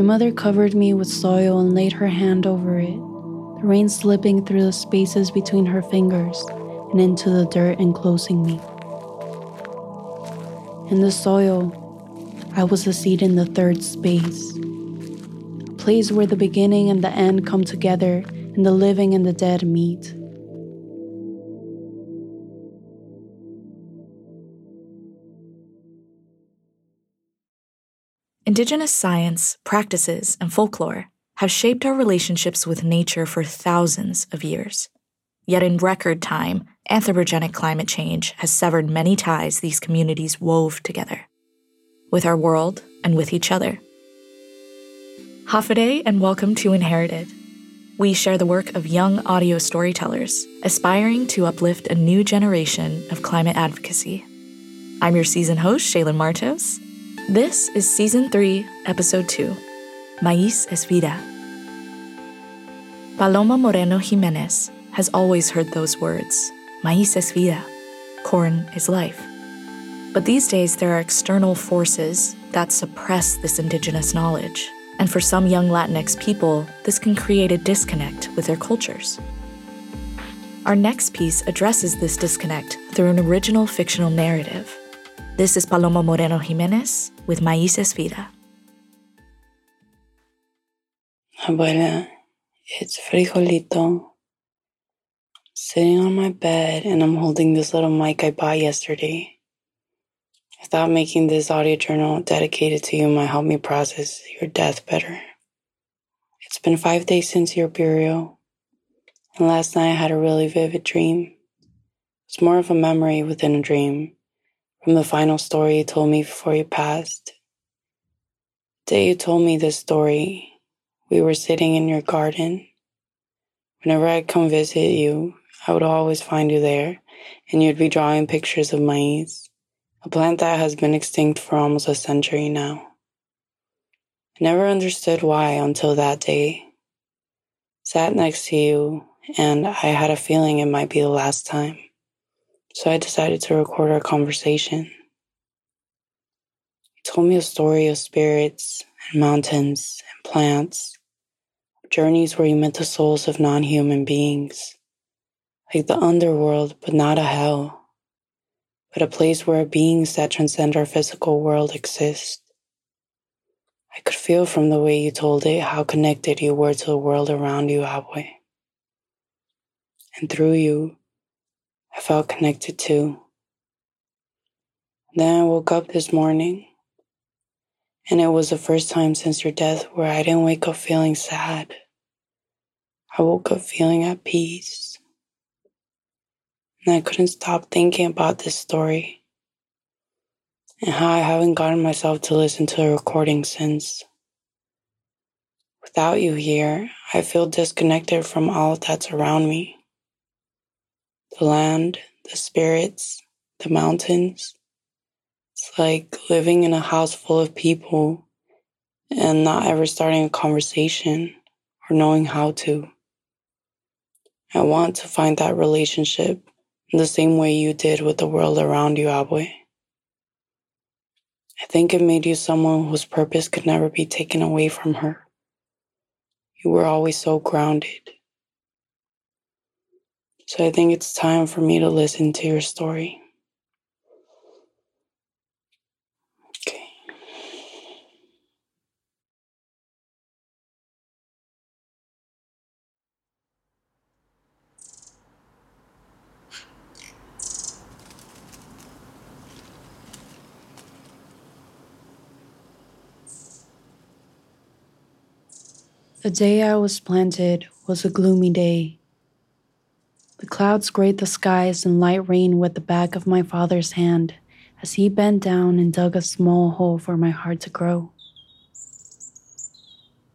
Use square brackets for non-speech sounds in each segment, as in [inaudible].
My mother covered me with soil and laid her hand over it, the rain slipping through the spaces between her fingers and into the dirt enclosing me. In the soil, I was a seed in the third space, a place where the beginning and the end come together and the living and the dead meet. Indigenous science, practices, and folklore have shaped our relationships with nature for thousands of years. Yet in record time, anthropogenic climate change has severed many ties these communities wove together with our world and with each other. Hafaday and welcome to Inherited. We share the work of young audio storytellers aspiring to uplift a new generation of climate advocacy. I'm your season host, Shaylin Martos. This is Season 3, Episode 2 Maíz es Vida. Paloma Moreno Jimenez has always heard those words Maíz es vida, corn is life. But these days, there are external forces that suppress this indigenous knowledge. And for some young Latinx people, this can create a disconnect with their cultures. Our next piece addresses this disconnect through an original fictional narrative this is Paloma Moreno Jimenez with Maíz es Vida. Abuela, it's Frijolito. Sitting on my bed, and I'm holding this little mic I bought yesterday. I thought making this audio journal dedicated to you might help me process your death better. It's been five days since your burial, and last night I had a really vivid dream. It's more of a memory within a dream from the final story you told me before you passed. The day you told me this story, we were sitting in your garden. Whenever I'd come visit you, I would always find you there, and you'd be drawing pictures of maize, a plant that has been extinct for almost a century now. I never understood why until that day. Sat next to you, and I had a feeling it might be the last time so I decided to record our conversation. He told me a story of spirits and mountains and plants, journeys where you met the souls of non human beings, like the underworld, but not a hell, but a place where beings that transcend our physical world exist. I could feel from the way you told it how connected you were to the world around you, Abue. And through you, I felt connected to. Then I woke up this morning, and it was the first time since your death where I didn't wake up feeling sad. I woke up feeling at peace. And I couldn't stop thinking about this story and how I haven't gotten myself to listen to the recording since. Without you here, I feel disconnected from all that's around me the land, the spirits, the mountains. It's like living in a house full of people and not ever starting a conversation or knowing how to. I want to find that relationship in the same way you did with the world around you, Abue. I think it made you someone whose purpose could never be taken away from her. You were always so grounded. So I think it's time for me to listen to your story. Okay. The day I was planted was a gloomy day. Clouds grayed the skies and light rain with the back of my father's hand as he bent down and dug a small hole for my heart to grow.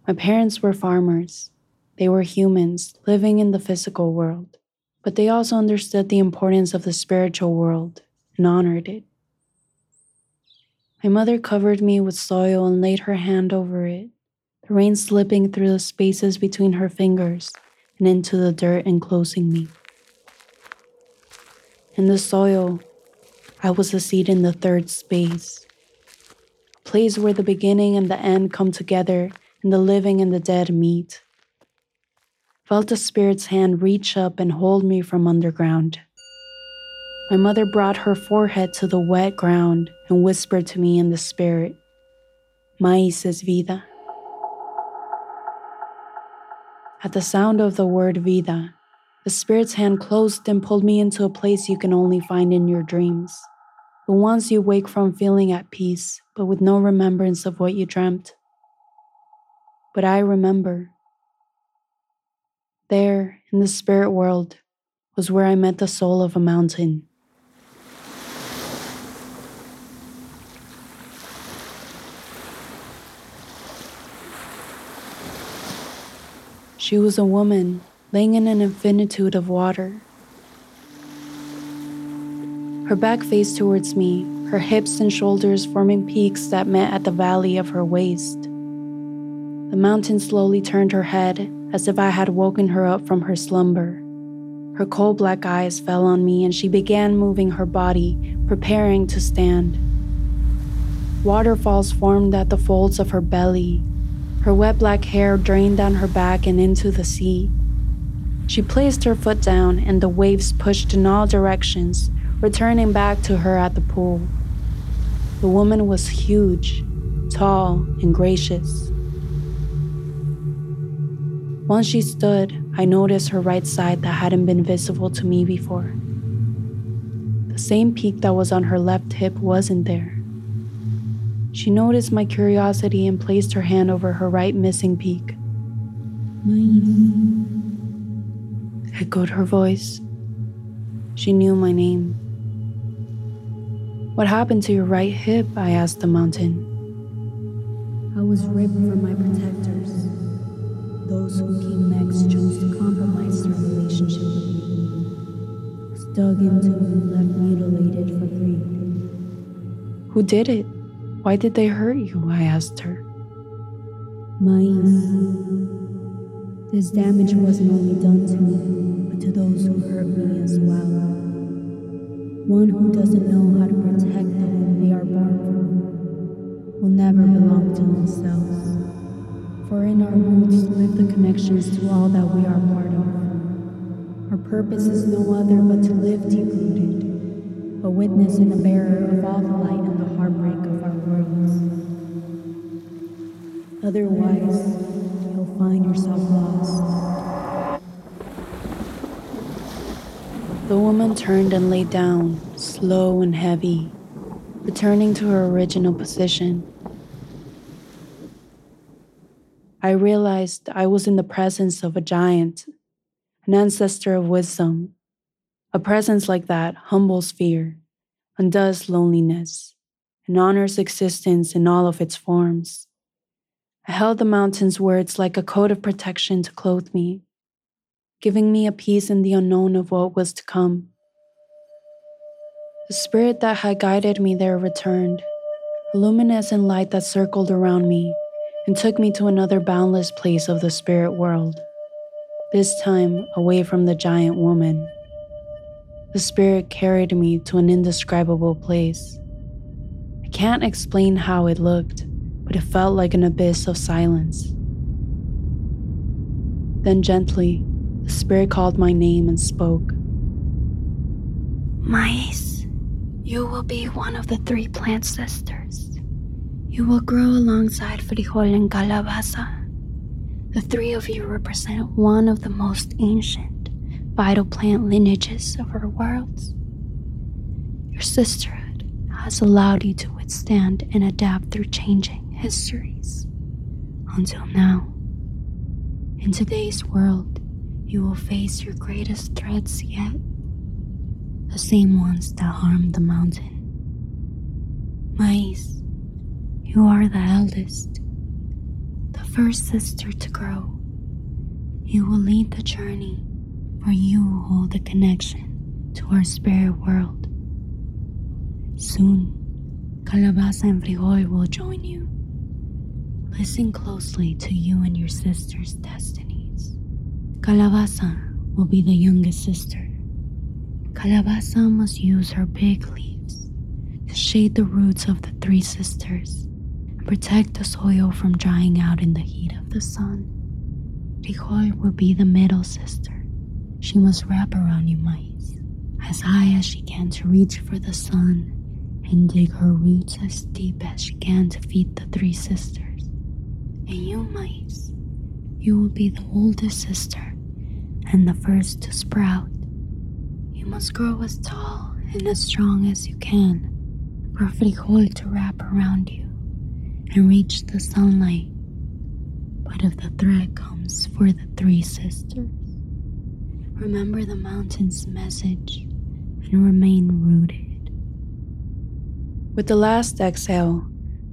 My parents were farmers. They were humans living in the physical world, but they also understood the importance of the spiritual world and honored it. My mother covered me with soil and laid her hand over it, the rain slipping through the spaces between her fingers and into the dirt enclosing me. In the soil, I was a seed in the third space, a place where the beginning and the end come together and the living and the dead meet. Felt the spirit's hand reach up and hold me from underground. My mother brought her forehead to the wet ground and whispered to me in the spirit, Maíz es vida. At the sound of the word vida, the spirit's hand closed and pulled me into a place you can only find in your dreams. The ones you wake from feeling at peace, but with no remembrance of what you dreamt. But I remember. There, in the spirit world, was where I met the soul of a mountain. She was a woman laying in an infinitude of water. Her back faced towards me, her hips and shoulders forming peaks that met at the valley of her waist. The mountain slowly turned her head as if I had woken her up from her slumber. Her coal black eyes fell on me and she began moving her body, preparing to stand. Waterfalls formed at the folds of her belly, her wet black hair drained down her back and into the sea. She placed her foot down, and the waves pushed in all directions, returning back to her at the pool. The woman was huge, tall, and gracious. Once she stood, I noticed her right side that hadn't been visible to me before. The same peak that was on her left hip wasn't there. She noticed my curiosity and placed her hand over her right missing peak. Echoed her voice. She knew my name. What happened to your right hip? I asked the mountain. I was ripped from my protectors. Those who came next chose to compromise their relationship with me. I was dug into and left mutilated for greed. Who did it? Why did they hurt you? I asked her. Maíz. This damage wasn't only done to me, but to those who hurt me as well. One who doesn't know how to protect the home they are born from will never belong to themselves. For in our roots live the connections to all that we are part of. Our purpose is no other but to live deep rooted, a witness and a bearer of all the light and the heartbreak of our worlds. Otherwise, find yourself lost. The woman turned and lay down, slow and heavy, returning to her original position. I realized I was in the presence of a giant, an ancestor of wisdom. A presence like that humbles fear, undoes loneliness, and honors existence in all of its forms. I held the mountain's words like a coat of protection to clothe me, giving me a peace in the unknown of what was to come. The spirit that had guided me there returned, a luminescent light that circled around me and took me to another boundless place of the spirit world, this time away from the giant woman. The spirit carried me to an indescribable place. I can't explain how it looked but it felt like an abyss of silence. Then gently, the spirit called my name and spoke. Maíz, you will be one of the three plant sisters. You will grow alongside Frijol and Calabaza. The three of you represent one of the most ancient, vital plant lineages of our worlds. Your sisterhood has allowed you to withstand and adapt through changing histories until now. In today's world, you will face your greatest threats yet the same ones that harmed the mountain. Maíz, you are the eldest, the first sister to grow. You will lead the journey, for you hold the connection to our spirit world. Soon, Calabaza and Frijol will join you. Listen closely to you and your sister's destinies. Calabaza will be the youngest sister. Calabaza must use her big leaves to shade the roots of the three sisters, and protect the soil from drying out in the heat of the sun. Frijol will be the middle sister. She must wrap around you, Maíz, as high as she can to reach for the sun and dig her roots as deep as she can to feed the three sisters. And you, Maíz, you will be the oldest sister and the first to sprout. You must grow as tall and as strong as you can for frijol to wrap around you and reach the sunlight. But if the thread comes for the three sisters, remember the mountain's message and remain rooted. With the last exhale,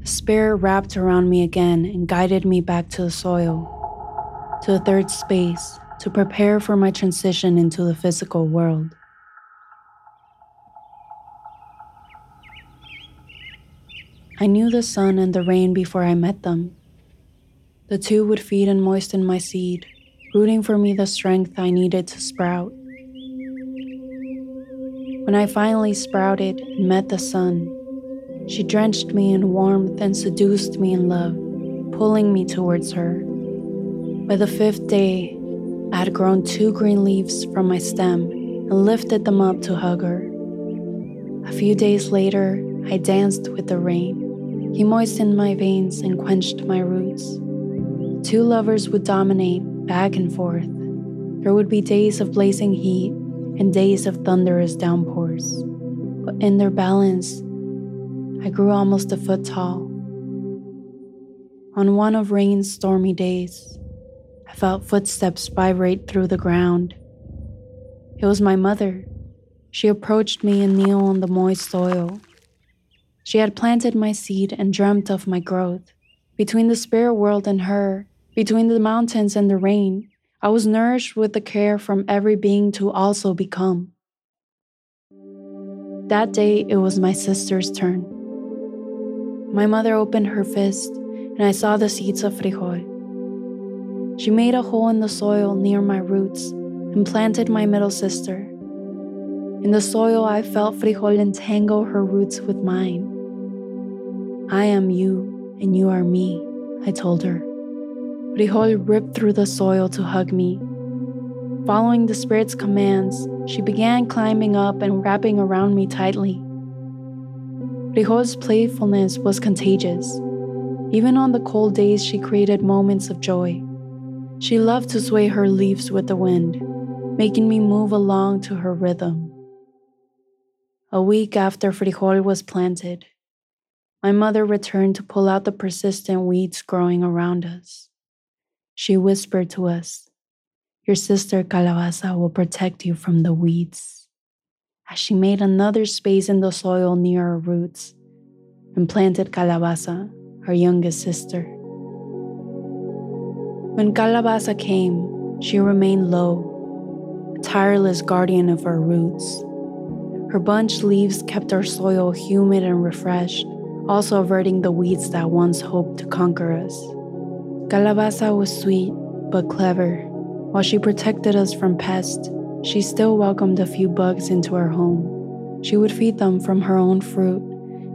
spirit wrapped around me again and guided me back to the soil, to the third space, to prepare for my transition into the physical world. I knew the sun and the rain before I met them. The two would feed and moisten my seed, rooting for me the strength I needed to sprout. When I finally sprouted and met the sun, she drenched me in warmth and seduced me in love, pulling me towards her. By the fifth day, I had grown two green leaves from my stem and lifted them up to hug her. A few days later, I danced with the rain. He moistened my veins and quenched my roots. Two lovers would dominate back and forth. There would be days of blazing heat and days of thunderous downpours. But in their balance, I grew almost a foot tall. On one of rain's stormy days, I felt footsteps vibrate through the ground. It was my mother. She approached me and kneeled on the moist soil. She had planted my seed and dreamt of my growth. Between the spirit world and her, between the mountains and the rain, I was nourished with the care from every being to also become. That day, it was my sister's turn. My mother opened her fist, and I saw the seeds of frijol. She made a hole in the soil near my roots and planted my middle sister. In the soil, I felt frijol entangle her roots with mine. I am you, and you are me, I told her. Frijol ripped through the soil to hug me. Following the spirit's commands, she began climbing up and wrapping around me tightly. Frijol's playfulness was contagious. Even on the cold days, she created moments of joy. She loved to sway her leaves with the wind, making me move along to her rhythm. A week after frijol was planted, my mother returned to pull out the persistent weeds growing around us. She whispered to us, Your sister Calabaza will protect you from the weeds as she made another space in the soil near our roots and planted Calabaza, her youngest sister. When Calabaza came, she remained low, a tireless guardian of our roots. Her bunched leaves kept our soil humid and refreshed, also averting the weeds that once hoped to conquer us. Calabaza was sweet but clever. While she protected us from pests, she still welcomed a few bugs into her home. She would feed them from her own fruit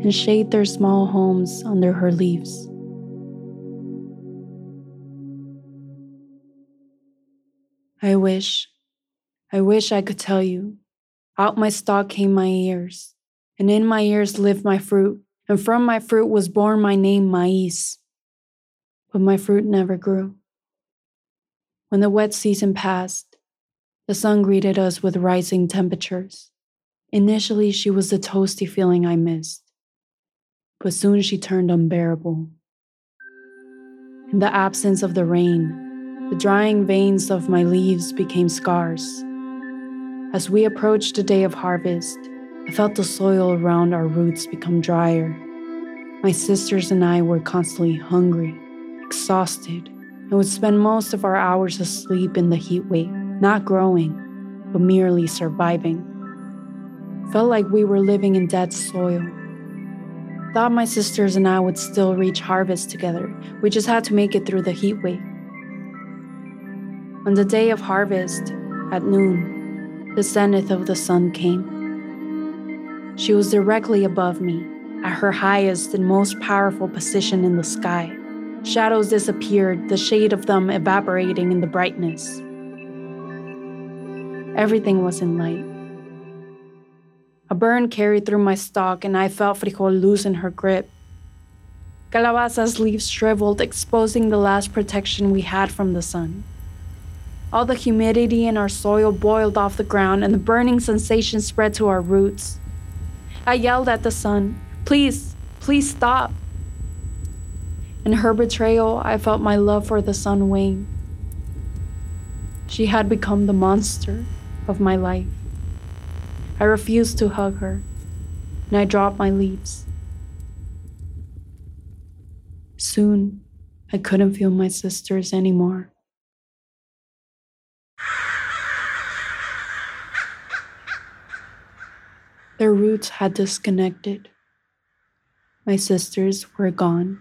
and shade their small homes under her leaves. I wish, I wish I could tell you. Out my stalk came my ears, and in my ears lived my fruit, and from my fruit was born my name, Maíz. But my fruit never grew. When the wet season passed, the sun greeted us with rising temperatures. Initially, she was the toasty feeling I missed, but soon she turned unbearable. In the absence of the rain, the drying veins of my leaves became scars. As we approached the day of harvest, I felt the soil around our roots become drier. My sisters and I were constantly hungry, exhausted, and would spend most of our hours asleep in the heat wave not growing, but merely surviving. Felt like we were living in dead soil. Thought my sisters and I would still reach harvest together. We just had to make it through the heat wave. On the day of harvest, at noon, the zenith of the sun came. She was directly above me, at her highest and most powerful position in the sky. Shadows disappeared, the shade of them evaporating in the brightness. Everything was in light. A burn carried through my stalk, and I felt Frijol loosen her grip. Calabaza's leaves shriveled, exposing the last protection we had from the sun. All the humidity in our soil boiled off the ground, and the burning sensation spread to our roots. I yelled at the sun, Please, please stop. In her betrayal, I felt my love for the sun wane. She had become the monster of my life. I refused to hug her, and I dropped my leaves. Soon, I couldn't feel my sisters anymore. Their roots had disconnected. My sisters were gone.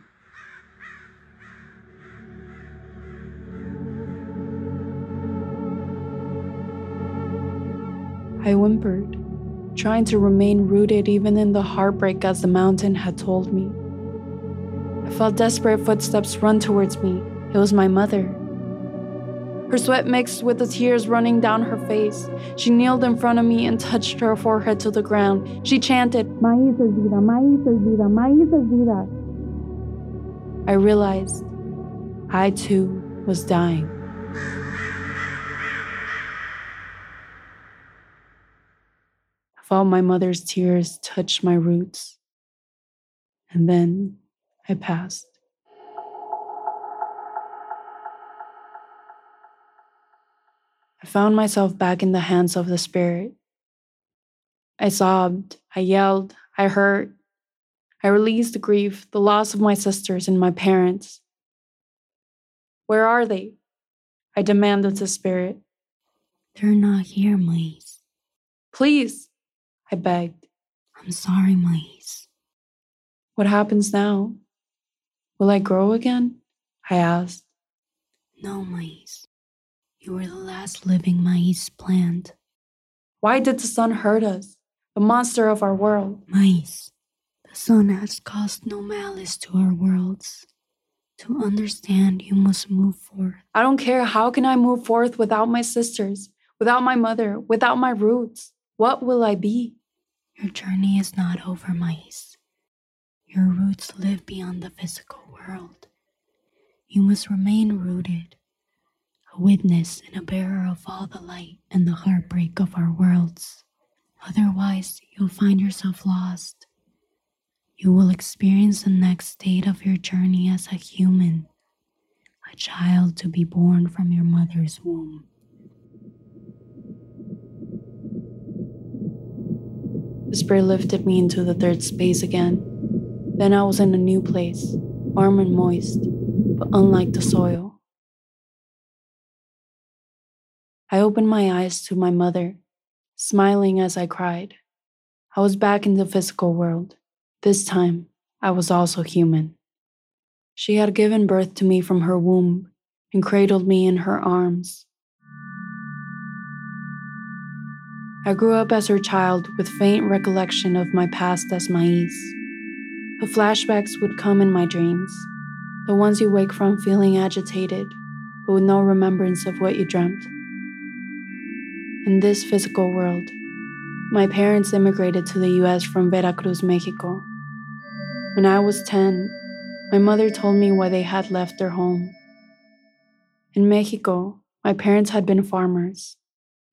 I whimpered, trying to remain rooted even in the heartbreak as the mountain had told me. I felt desperate footsteps run towards me. It was my mother. Her sweat mixed with the tears running down her face. She kneeled in front of me and touched her forehead to the ground. She chanted, Maíz es vida, maíz es vida, maíz es vida. I realized I too was dying. Felt my mother's tears touch my roots. And then I passed. I found myself back in the hands of the Spirit. I sobbed, I yelled, I hurt. I released the grief, the loss of my sisters and my parents. Where are they? I demanded the Spirit. They're not here, Maíz. Please, I begged. I'm sorry, Maíz. What happens now? Will I grow again? I asked. No, Maíz. You were the last living Maíz plant. Why did the sun hurt us, the monster of our world? Maíz, the sun has caused no malice to our worlds. To understand, you must move forth. I don't care. How can I move forth without my sisters, without my mother, without my roots? What will I be? Your journey is not over, Maíz. Your roots live beyond the physical world. You must remain rooted, a witness and a bearer of all the light and the heartbreak of our worlds. Otherwise, you'll find yourself lost. You will experience the next state of your journey as a human, a child to be born from your mother's womb. The spirit lifted me into the third space again. Then I was in a new place, warm and moist, but unlike the soil. I opened my eyes to my mother, smiling as I cried. I was back in the physical world. This time, I was also human. She had given birth to me from her womb and cradled me in her arms. I grew up as her child with faint recollection of my past as Maíz. The flashbacks would come in my dreams, the ones you wake from feeling agitated, but with no remembrance of what you dreamt. In this physical world, my parents immigrated to the US from Veracruz, Mexico. When I was 10, my mother told me why they had left their home. In Mexico, my parents had been farmers.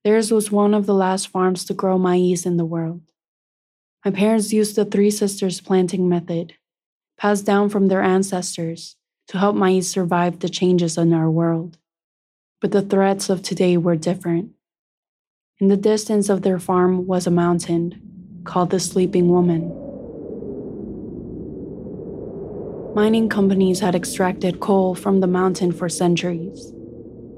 Theirs was one of the last farms to grow maize in the world. My parents used the Three Sisters planting method, passed down from their ancestors, to help maize survive the changes in our world. But the threats of today were different. In the distance of their farm was a mountain called the Sleeping Woman. Mining companies had extracted coal from the mountain for centuries,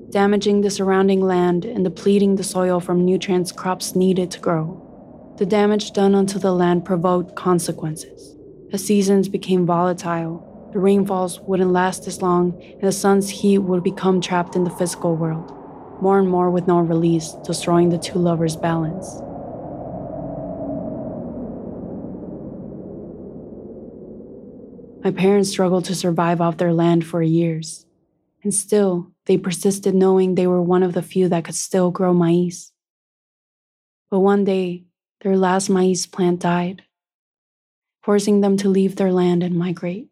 damaging the surrounding land and depleting the soil from nutrients crops needed to grow. The damage done onto the land provoked consequences. The seasons became volatile, the rainfalls wouldn't last as long, and the sun's heat would become trapped in the physical world, more and more with no release, destroying the two lovers' balance. My parents struggled to survive off their land for years, and still, they persisted knowing they were one of the few that could still grow maize. But one day, their last maize plant died, forcing them to leave their land and migrate.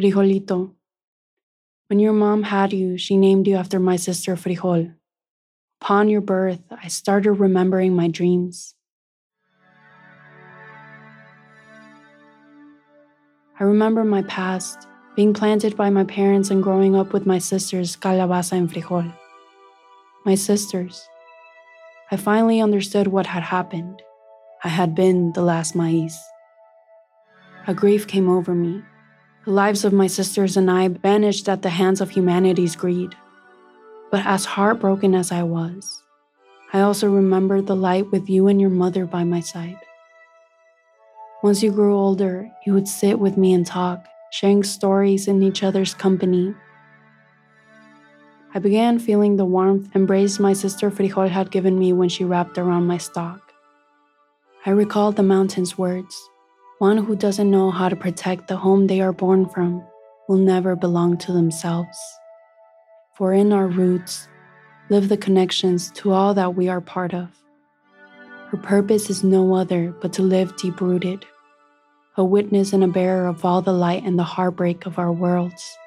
Frijolito, when your mom had you, she named you after my sister Frijol. Upon your birth, I started remembering my dreams. I remember my past, being planted by my parents and growing up with my sisters, Calabaza and Frijol. My sisters. I finally understood what had happened. I had been the last maize. A grief came over me. The lives of my sisters and I vanished at the hands of humanity's greed. But as heartbroken as I was, I also remembered the light with you and your mother by my side. Once you grew older, you would sit with me and talk, sharing stories in each other's company. I began feeling the warmth embrace my sister Frijol had given me when she wrapped around my stalk. I recalled the mountain's words One who doesn't know how to protect the home they are born from will never belong to themselves. For in our roots live the connections to all that we are part of. Her purpose is no other but to live deep rooted, a witness and a bearer of all the light and the heartbreak of our worlds.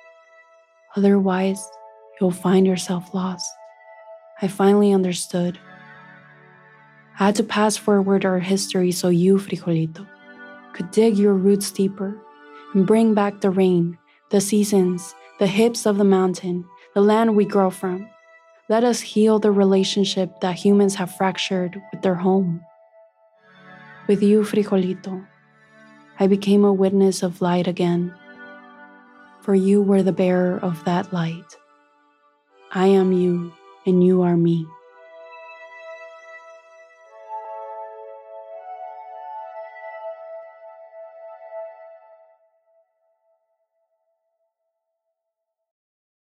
Otherwise, you'll find yourself lost. I finally understood. I had to pass forward our history so you, Frijolito, could dig your roots deeper and bring back the rain, the seasons, the hips of the mountain, the land we grow from. Let us heal the relationship that humans have fractured with their home. With you, Frijolito, I became a witness of light again, for you were the bearer of that light. I am you, and you are me.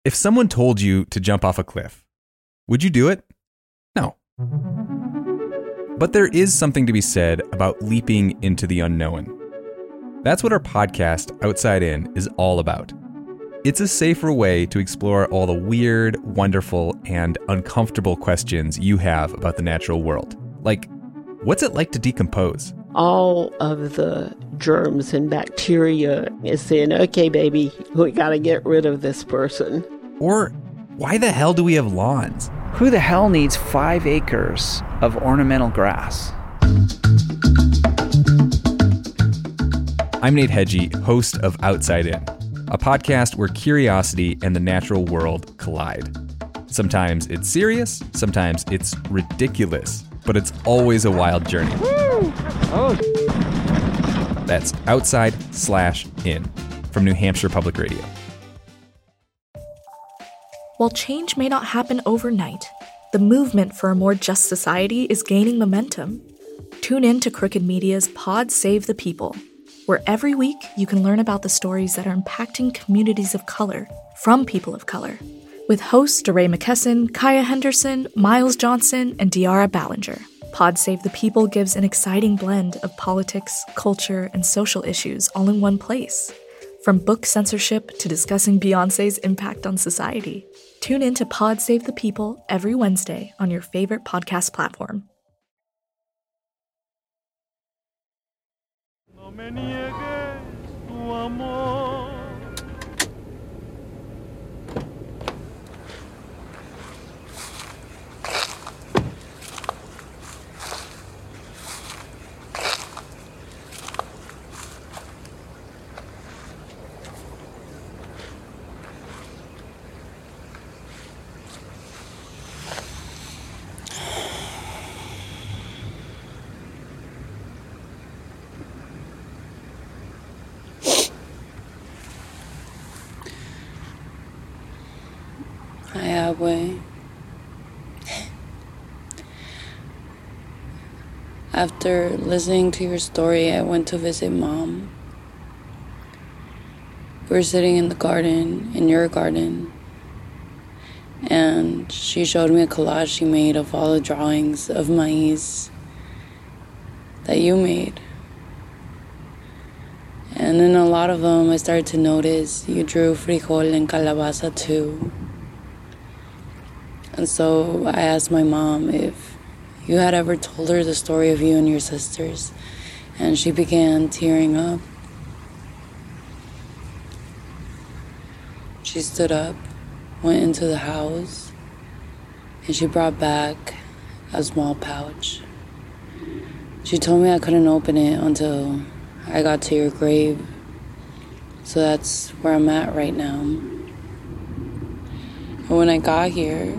If someone told you to jump off a cliff, would you do it? No. But there is something to be said about leaping into the unknown. That's what our podcast, Outside In, is all about. It's a safer way to explore all the weird, wonderful, and uncomfortable questions you have about the natural world. Like, what's it like to decompose? all of the germs and bacteria is saying, okay, baby, we got to get rid of this person. Or why the hell do we have lawns? Who the hell needs five acres of ornamental grass? I'm Nate Hegyi, host of Outside In, a podcast where curiosity and the natural world collide. Sometimes it's serious, sometimes it's ridiculous, but it's always a wild journey. That's outside slash in from New Hampshire Public Radio. While change may not happen overnight, the movement for a more just society is gaining momentum. Tune in to Crooked Media's Pod Save the People, where every week you can learn about the stories that are impacting communities of color from people of color. With hosts DeRay McKesson, Kaya Henderson, Myles Johnson, and De'Ara Balenger. Pod Save the People gives an exciting blend of politics, culture, and social issues all in one place. From book censorship to discussing Beyonce's impact on society. Tune in to Pod Save the People every Wednesday on your favorite podcast platform. Me niegues tu amor. Hi, Abue. After listening to your story, I went to visit mom. We were sitting in the garden, in your garden, and she showed me a collage she made of all the drawings of maize that you made. And in a lot of them, I started to notice you drew frijol and calabaza too. And so I asked my mom if you had ever told her the story of you and your sisters. And she began tearing up. She stood up, went into the house, and she brought back a small pouch. She told me I couldn't open it until I got to your grave. So that's where I'm at right now. And when I got here,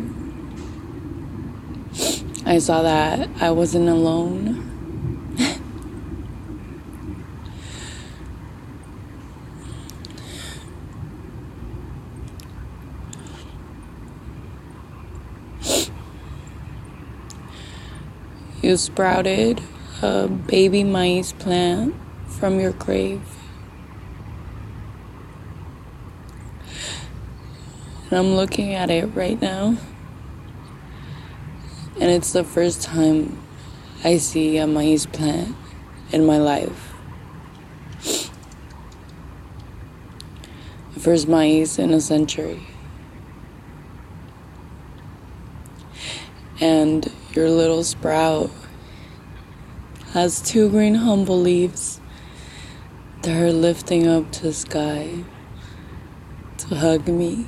I saw that I wasn't alone. [laughs] you sprouted a baby maize plant from your grave. And I'm looking at it right now. And it's the first time I see a maize plant in my life. The first maize in a century. And your little sprout has two green humble leaves that are lifting up to the sky to hug me.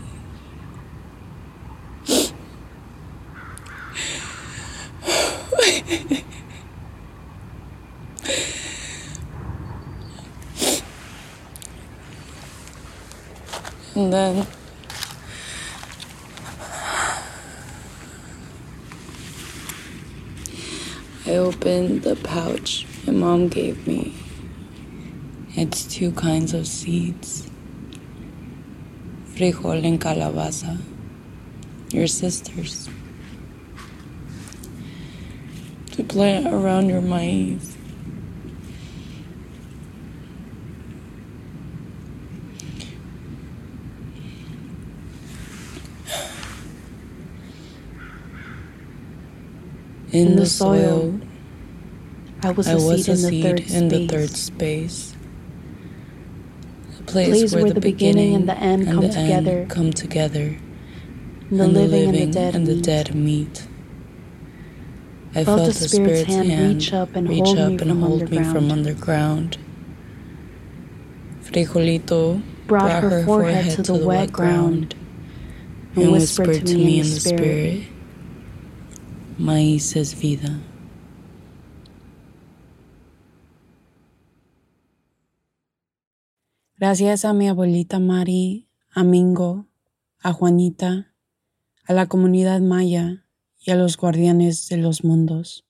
And then I opened the pouch my mom gave me. It's two kinds of seeds frijol and calabaza, your sisters. To plant around your maize. In, the, the soil, I was I a was seed a in the seed in the third space. A place, place where, where the the beginning and the end and come the end together. come together. And the and living and the dead and the meet. dead meet. I Felt the the Spirit's hand hand reach up and reach hold up me and from hold me from underground. underground. Frijolito Brought her forehead to the wet ground and whispered to me in the spirit, Maíz es vida. Gracias a mi abuelita Mari, a Mingo, a Juanita, a la comunidad maya y a los guardianes de los mundos.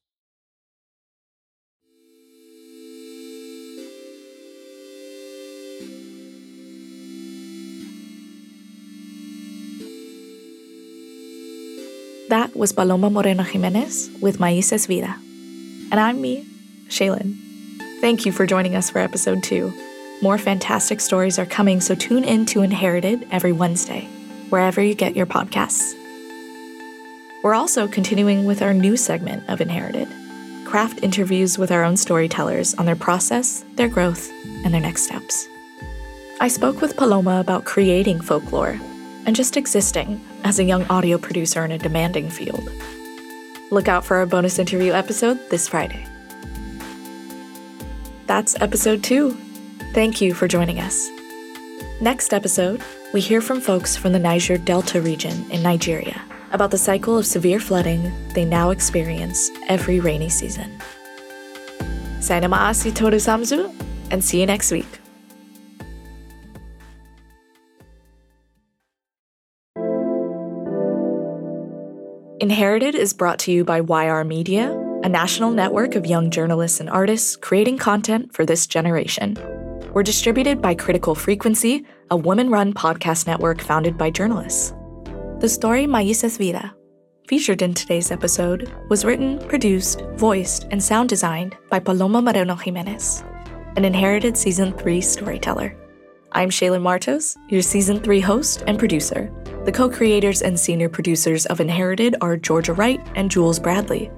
That was Paloma Moreno Jimenez with Maíz es Vida. And I'm me, Shaylin. Thank you for joining us for episode two. More fantastic stories are coming, so tune in to Inherited every Wednesday, wherever you get your podcasts. We're also continuing with our new segment of Inherited craft interviews with our own storytellers on their process, their growth, and their next steps. I spoke with Paloma about creating folklore and just existing as a young audio producer in a demanding field. Look out for our bonus interview episode this Friday. That's episode two. Thank you for joining us. Next episode, we hear from folks from the Niger Delta region in Nigeria about the cycle of severe flooding they now experience every rainy season. Sainama Asi Toru Samzu, and see you next week. Inherited is brought to you by YR Media, a national network of young journalists and artists creating content for this generation. We're distributed by Critical Frequency, a woman run podcast network founded by journalists. The story Maíz es Vida, featured in today's episode, was written, produced, voiced, and sound designed by Paloma Moreno Jimenez, an Inherited Season 3 storyteller. I'm Shaylin Martos, your Season 3 host and producer. The co creators and senior producers of Inherited are Georgia Wright and Jules Bradley.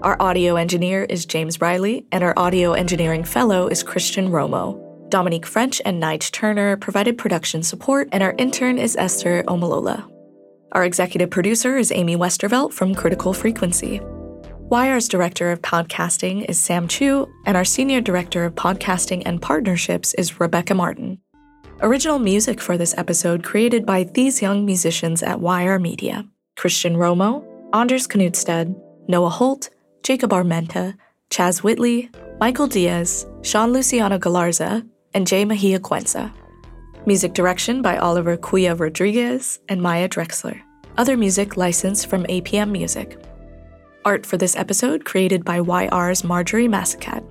Our audio engineer is James Riley, and our audio engineering fellow is Christian Romo. Dominique French and Nyge Turner provided production support, and our intern is Esther Omalola. Our executive producer is Amy Westervelt from Critical Frequency. YR's director of podcasting is Sam Chu, and our senior director of podcasting and partnerships is Rebecca Martin. Original music for this episode created by these young musicians at YR Media Christian Romo, Anders Knudstad, Noah Holt, Jacob Armenta, Chaz Whitley, Michael Diaz, Sean Luciano Galarza, and Jay Mahia Cuenza. Music direction by Oliver Cuya Rodriguez and Maya Drexler. Other music licensed from APM Music. Art for this episode created by YR's Marjerrie Masicat.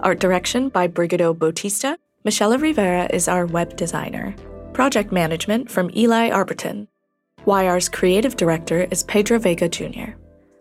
Art direction by Brigado Bautista. Michelle Rivera is our web designer. Project management from Eli Arberton. YR's creative director is Pedro Vega Jr.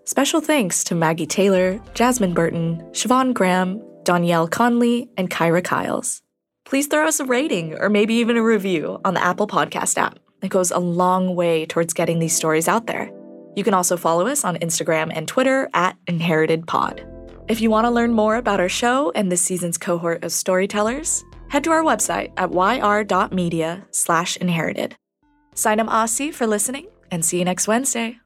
Special thanks to Maggie Taylor, Jasmine Burton, Siobhan Graham, Danielle Conley, and Kyra Kyles. Please throw us a rating or maybe even a review on the Apple Podcast app. It goes a long way towards getting these stories out there. You can also follow us on Instagram and Twitter at InheritedPod. If you want to learn more about our show and this season's cohort of storytellers, head to our website at yr.media slash inherited. Sign up Aussie for listening and see you next Wednesday.